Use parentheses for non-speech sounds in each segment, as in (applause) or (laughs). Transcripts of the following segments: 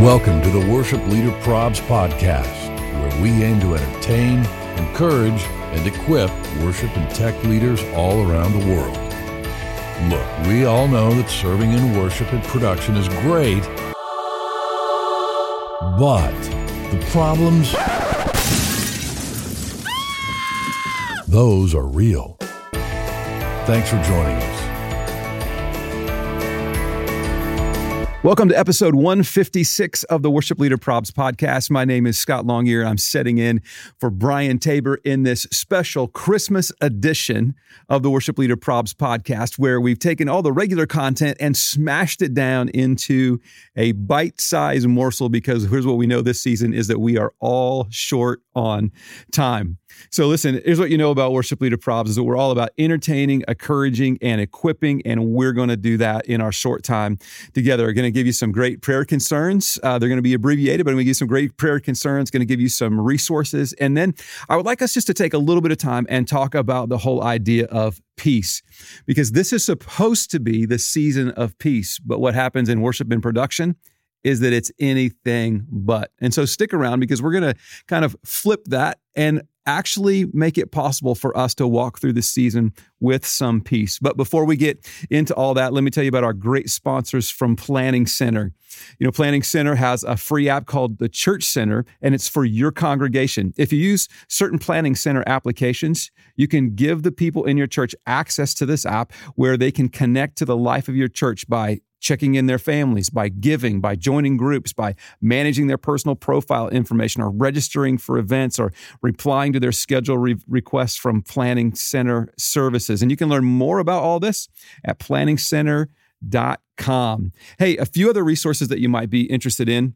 Welcome to the Worship Leader Probs podcast, where we aim to entertain, encourage, and equip worship and tech leaders all around the world. Look, we all know that serving in worship and production is great, but the problems, those are real. Thanks for joining us. Welcome to episode 156 of the Worship Leader Probs podcast. My name is Scott Longyear, I'm setting in for Brian Tabor in this special Christmas edition of the Worship Leader Probs podcast, where we've taken all the regular content and smashed it down into a bite-sized morsel because here's what we know this season is that we are all short on time. So listen, here's what you know about Worship Leader Probs is that we're all about entertaining, encouraging, and equipping, and we're going to do that in our short time together. Going to give you some great prayer concerns. Uh, they're going to be abbreviated, but I'm going to give you some great prayer concerns, going to give you some resources. And then I would like us just to take a little bit of time and talk about the whole idea of peace, because this is supposed to be the season of peace. But what happens in worship and production is that it's anything but. And so stick around because we're going to kind of flip that and actually make it possible for us to walk through the season with some peace. But before we get into all that, let me tell you about our great sponsors from Planning Center. You know, Planning Center has a free app called the Church Center, and it's for your congregation. If you use certain Planning Center applications, you can give the people in your church access to this app where they can connect to the life of your church by checking in their families, by giving, by joining groups, by managing their personal profile information, or registering for events, or replying to their schedule re- requests from Planning Center services. And you can learn more about all this at planningcenter.com. Hey, a few other resources that you might be interested in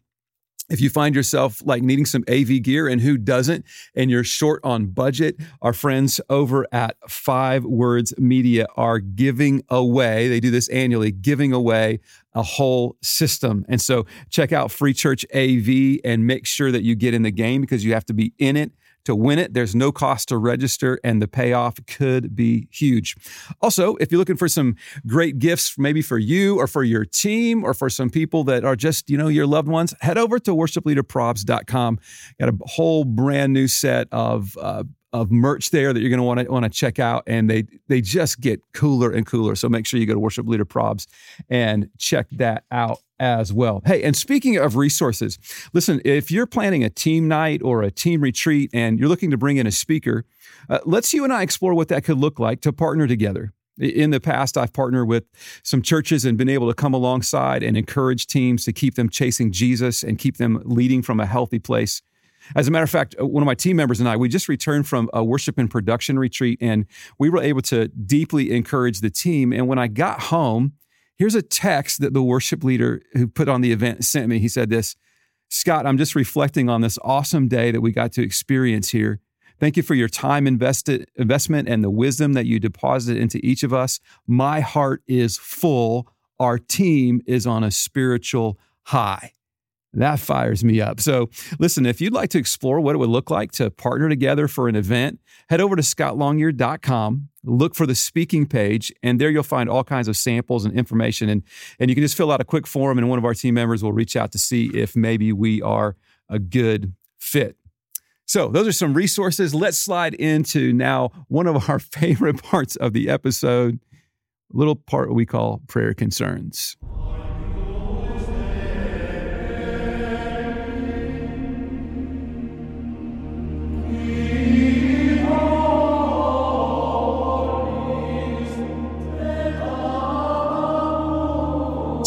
if you find yourself like needing some AV gear and who doesn't, and you're short on budget, our friends over at Five Words Media are giving away, they do this annually, giving away a whole system. And so check out Free Church AV and make sure that you get in the game because you have to be in it to win it. There's no cost to register, and the payoff could be huge. Also, if you're looking for some great gifts, maybe for you or for your team or for some people that are just, you know, your loved ones, head over to worshipleaderprobs.com. Got a whole brand new set of uh, of merch there that you're going to want to want to check out and they they just get cooler and cooler so make sure you go to worship leader probs and check that out as well hey and speaking of resources listen if you're planning a team night or a team retreat and you're looking to bring in a speaker uh, let's you and i explore what that could look like to partner together in the past, I've partnered with some churches and been able to come alongside and encourage teams to keep them chasing Jesus and keep them leading from a healthy place. As a matter of fact, uh, one of my team members and I, we just returned from a worship and production retreat, and we were able to deeply encourage the team. And when I got home, here's a text that the worship leader who put on the event sent me. He said this Scott, I'm just reflecting on this awesome day that we got to experience here. Thank you for your time invested investment and the wisdom that you deposited into each of us. My heart is full. Our team is on a spiritual high. That fires me up. So, listen, if you'd like to explore what it would look like to partner together for an event, head over to scottlongyear.com, look for the speaking page, and there you'll find all kinds of samples and information. And, and you can just fill out a quick form, and one of our team members will reach out to see if maybe we are a good fit. So, those are some resources. Let's slide into now one of our (laughs) favorite parts of the episode, little part we call prayer concerns.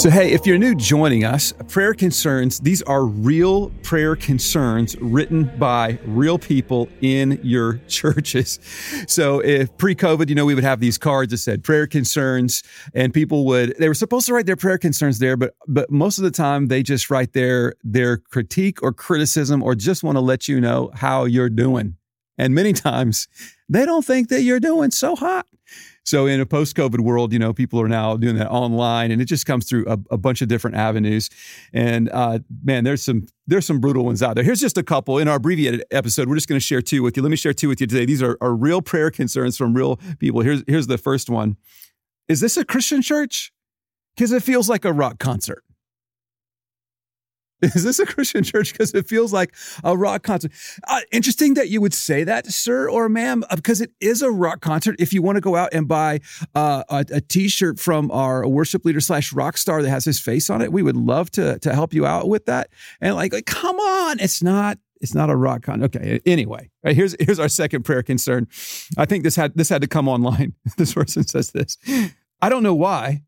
So, hey, if you're new joining us, prayer concerns, these are real prayer concerns written by real people in your (laughs) churches. So, if pre COVID, you know, we would have these cards that said prayer concerns, and people would, they were supposed to write their prayer concerns there, but, but most of the time they just write their, their critique or criticism or just want to let you know how you're doing. And many (laughs) times they don't think that you're doing so hot. So in a post-COVID world, you know, people are now doing that online, and it just comes through a, a bunch of different avenues. And uh, man, there's some there's some brutal ones out there. Here's just a couple in our abbreviated episode. We're just going to share two with you. Let me share two with you today. These are, are real prayer concerns from real people. Here's here's the first one. Is this a Christian church? Because it feels like a rock concert. (laughs) Is this a Christian church? Because it feels like a rock concert. Uh, interesting that you would say that, sir or ma'am, because it is a rock concert. If you want to go out and buy uh, a a T-shirt from our worship leader slash rock star that has his face on it, we would love to to help you out with that. And like, like come on, it's not it's not a rock con. Okay. Anyway, right, here's here's our second prayer concern. I think this had this had to come online. (laughs) This person says this. I don't know why,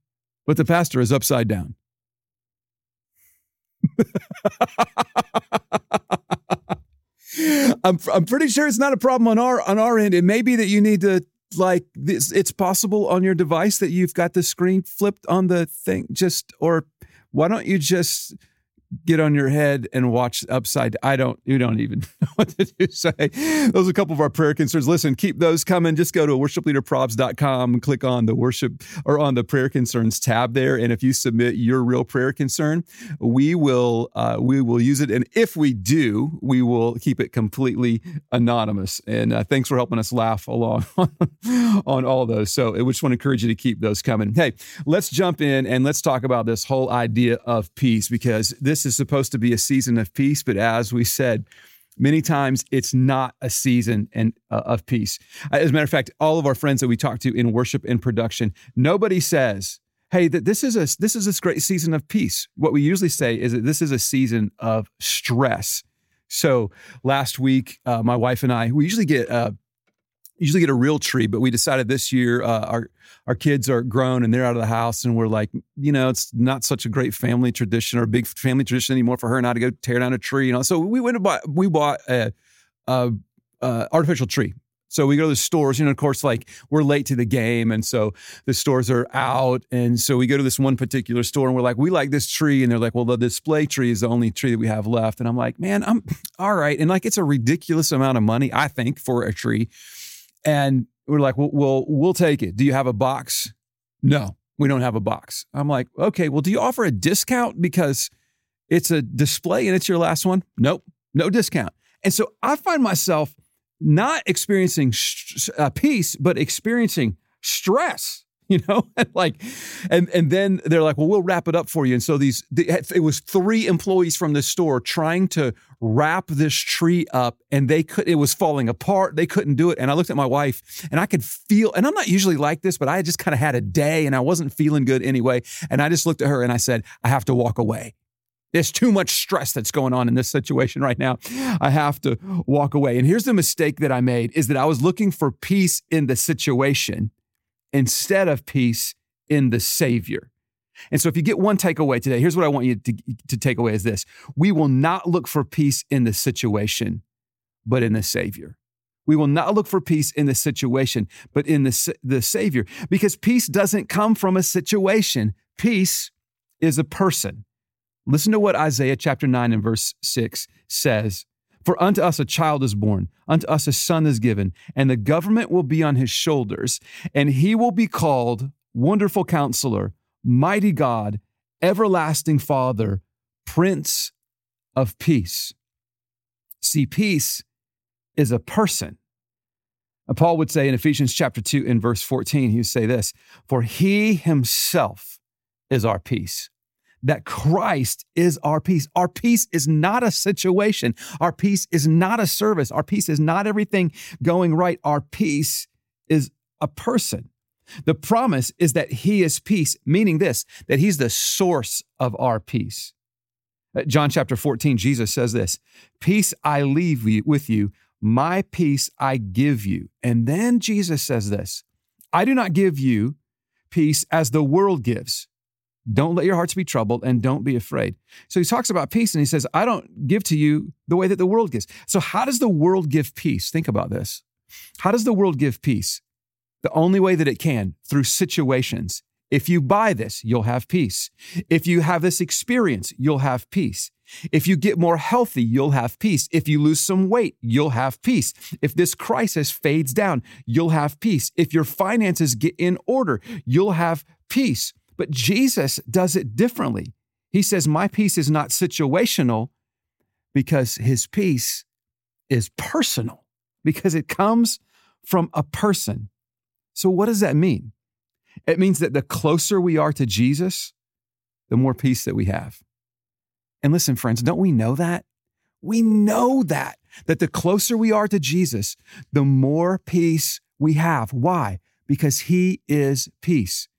but the pastor is upside down. (laughs) I'm I'm pretty sure it's not a problem on our on our end. It may be that you need to like this. It's possible on your device that you've got the screen flipped on the thing. Just or why don't you just get on your head and watch upside i don't you don't even (laughs) know what to do. Say those are a couple of our prayer concerns. Listen keep those coming. Just go to worshipleaderprobs.com click on the worship or on the prayer concerns tab there. And if you submit your real prayer concern we will uh, we will use it. And if we do we will keep it completely anonymous. And uh, thanks for helping us laugh along (laughs) on all those. So we just want to encourage you to keep those coming. Hey let's jump in and let's talk about this whole idea of peace because this this is supposed to be a season of peace, but as we said, many times it's not a season and, uh, of peace. As a matter of fact, all of our friends that we talk to in worship and production, nobody says, "Hey, that this is a this is this great season of peace." What we usually say is that this is a season of stress. So last week, uh, my wife and I, we usually get uh, usually get a real tree, but we decided this year uh, our our kids are grown and they're out of the house, and we're like, you know, it's not such a great family tradition or a big family tradition anymore for her and I to go tear down a tree. You know, so we went and bought we bought a, a, a artificial tree. So we go to the stores, you know, of course, like we're late to the game. And so the stores are out. And so we go to this one particular store and we're like, we like this tree. And they're like, well, the display tree is the only tree that we have left. And I'm like, man, I'm all right. And like, it's a ridiculous amount of money, I think, for a tree. And we're like, well, we'll, take it. Do you have a box? No, we don't have a box. I'm like, okay, well, do you offer a discount because it's a display and it's your last one? Nope, no discount. And so I find myself not experiencing sh- uh, peace, but experiencing stress (laughs) you know? (laughs) Like and and then they're like well we'll wrap it up for you. And so these it was three employees from the store trying to wrap this tree up and they could it was falling apart. They couldn't do it. And i looked at my wife and i could feel and i'm not usually like this but i just kind of had a day and i wasn't feeling good anyway. And i just looked at her and i said i have to walk away. There's too much stress that's going on in this situation right now. I have to walk away. And here's the mistake that I made is that I was looking for peace in the situation instead of peace in the Savior. And so if you get one takeaway today, here's what I want you to, to take away is this. We will not look for peace in the situation, but in the Savior. We will not look for peace in the situation, but in the, the Savior, because peace doesn't come from a situation. Peace is a person. Listen to what Isaiah chapter 9 and verse 6 says. For unto us a child is born, unto us a son is given, and the government will be on his shoulders, and he will be called Wonderful Counselor, Mighty God, Everlasting Father, Prince of Peace. See, peace is a person. And Paul would say in Ephesians chapter 2 in verse 14, he would say this, for he himself is our peace that Christ is our peace. Our peace is not a situation. Our peace is not a service. Our peace is not everything going right. Our peace is a person. The promise is that He is peace, meaning this, that He's the source of our peace. Uh, John chapter 14, Jesus says this Peace I leave with you, my peace I give you. And then Jesus says this I do not give you peace as the world gives. Don't let your hearts be troubled and don't be afraid. So he talks about peace and he says, I don't give to you the way that the world gives. So, how does the world give peace? Think about this. How does the world give peace? The only way that it can, through situations. If you buy this, you'll have peace. If you have this experience, you'll have peace. If you get more healthy, you'll have peace. If you lose some weight, you'll have peace. If this crisis fades down, you'll have peace. If your finances get in order, you'll have peace. But Jesus does it differently. He says, My peace is not situational because his peace is personal, because it comes from a person. So, what does that mean? It means that the closer we are to Jesus, the more peace that we have. And listen, friends, don't we know that? We know that, that the closer we are to Jesus, the more peace we have. Why? Because he is peace.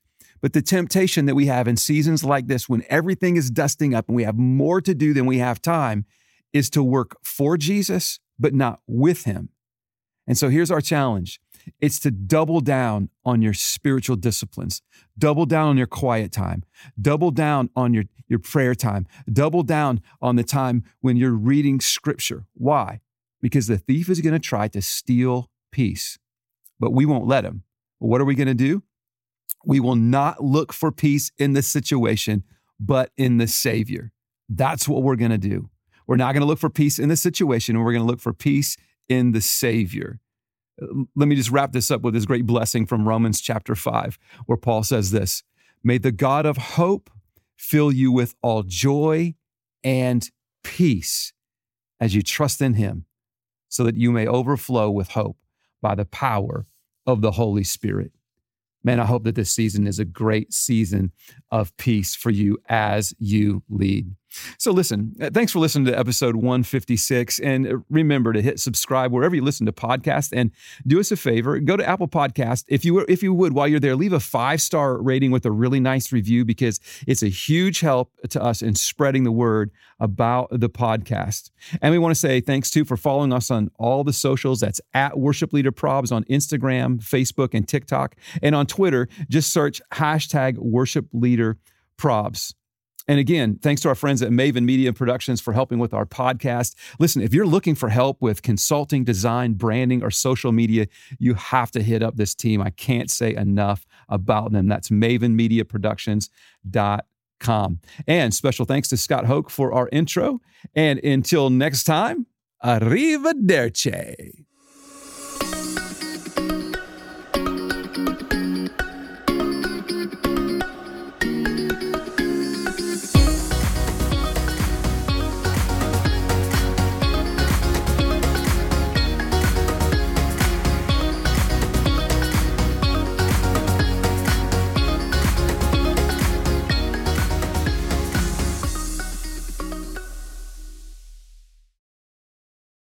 But the temptation that we have in seasons like this, when everything is dusting up and we have more to do than we have time, is to work for Jesus, but not with him. And so here's our challenge it's to double down on your spiritual disciplines, double down on your quiet time, double down on your, your prayer time, double down on the time when you're reading scripture. Why? Because the thief is going to try to steal peace, but we won't let him. what are we going to do? We will not look for peace in the situation, but in the Savior. That's what we're going to do. We're not going to look for peace in the situation, and we're going to look for peace in the Savior let me just wrap this up with this great blessing from Romans chapter 5, where Paul says this May the God of hope fill you with all joy and peace as you trust in him, so that you may overflow with hope by the power of the Holy Spirit. Man, I hope that this season is a great season of peace for you as you lead. So, listen, uh, thanks for listening to episode 156. And uh, remember to hit subscribe wherever you listen to podcasts. And do us a favor go to Apple Podcast. If you, if you would, while you're there, leave a five star rating with a really nice review because it's a huge help to us in spreading the word about the podcast. And we want to say thanks too for following us on all the socials. That's at Worship Leader Probs on Instagram, Facebook, and TikTok. And on Twitter, just search hashtag Worship Leader Probs. And again, thanks to our friends at Maven Media Productions for helping with our podcast. Listen, if you're looking for help with consulting, design, branding, or social media, you have to hit up this team. I can't say enough about them. That's mavenmediaproductions.com. And special thanks to Scott Hoke for our intro. And until next time, arrivederci.